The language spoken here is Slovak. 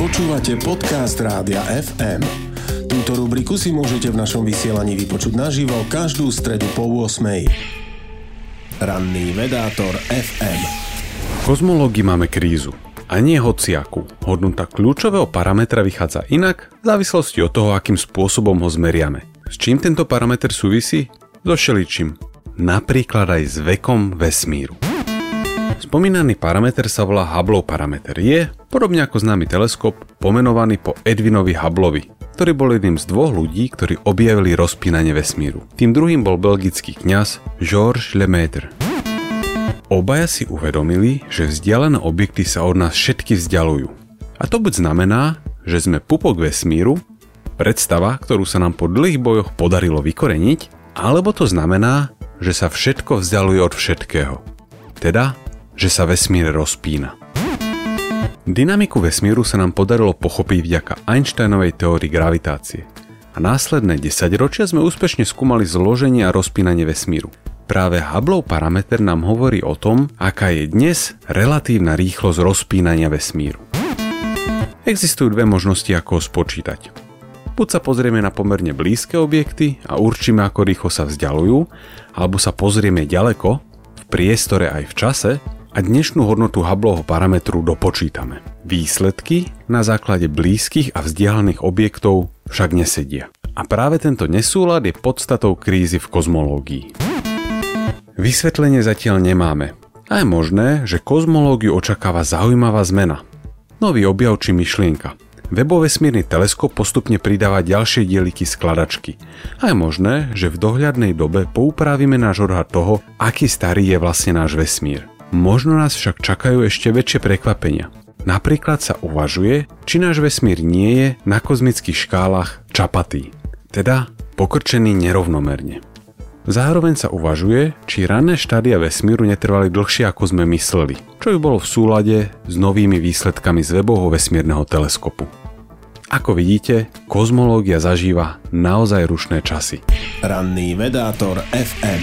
Počúvate podcast Rádia FM. Túto rubriku si môžete v našom vysielaní vypočuť naživo každú stredu po 8. Ranný vedátor FM. V kozmológii máme krízu. A nie hociaku. Hodnota kľúčového parametra vychádza inak v závislosti od toho, akým spôsobom ho zmeriame. S čím tento parameter súvisí? So šeličím. Napríklad aj s vekom vesmíru. Spomínaný parameter sa volá Hubbleov parameter. Je, podobne ako známy teleskop, pomenovaný po Edwinovi Hubbleovi, ktorý bol jedným z dvoch ľudí, ktorí objavili rozpínanie vesmíru. Tým druhým bol belgický kňaz Georges Lemaitre. Obaja si uvedomili, že vzdialené objekty sa od nás všetky vzdialujú. A to buď znamená, že sme pupok vesmíru, predstava, ktorú sa nám po dlhých bojoch podarilo vykoreniť, alebo to znamená, že sa všetko vzdialuje od všetkého. Teda že sa vesmír rozpína. Dynamiku vesmíru sa nám podarilo pochopiť vďaka Einsteinovej teórii gravitácie a následné 10 ročia sme úspešne skúmali zloženie a rozpínanie vesmíru. Práve Hubbleov parameter nám hovorí o tom, aká je dnes relatívna rýchlosť rozpínania vesmíru. Existujú dve možnosti, ako ho spočítať. Buď sa pozrieme na pomerne blízke objekty a určíme, ako rýchlo sa vzdialujú, alebo sa pozrieme ďaleko, v priestore aj v čase a dnešnú hodnotu Hubbleho parametru dopočítame. Výsledky na základe blízkych a vzdialených objektov však nesedia. A práve tento nesúlad je podstatou krízy v kozmológii. Vysvetlenie zatiaľ nemáme. A je možné, že kozmológiu očakáva zaujímavá zmena. Nový objav či myšlienka. Webovesmírny teleskop postupne pridáva ďalšie dieliky skladačky. A je možné, že v dohľadnej dobe poupravíme náš odhad toho, aký starý je vlastne náš vesmír. Možno nás však čakajú ešte väčšie prekvapenia. Napríklad sa uvažuje, či náš vesmír nie je na kozmických škálach čapatý, teda pokrčený nerovnomerne. Zároveň sa uvažuje, či ranné štádia vesmíru netrvali dlhšie ako sme mysleli, čo by bolo v súlade s novými výsledkami z webovho vesmírneho teleskopu. Ako vidíte, kozmológia zažíva naozaj rušné časy. Ranný vedátor FM.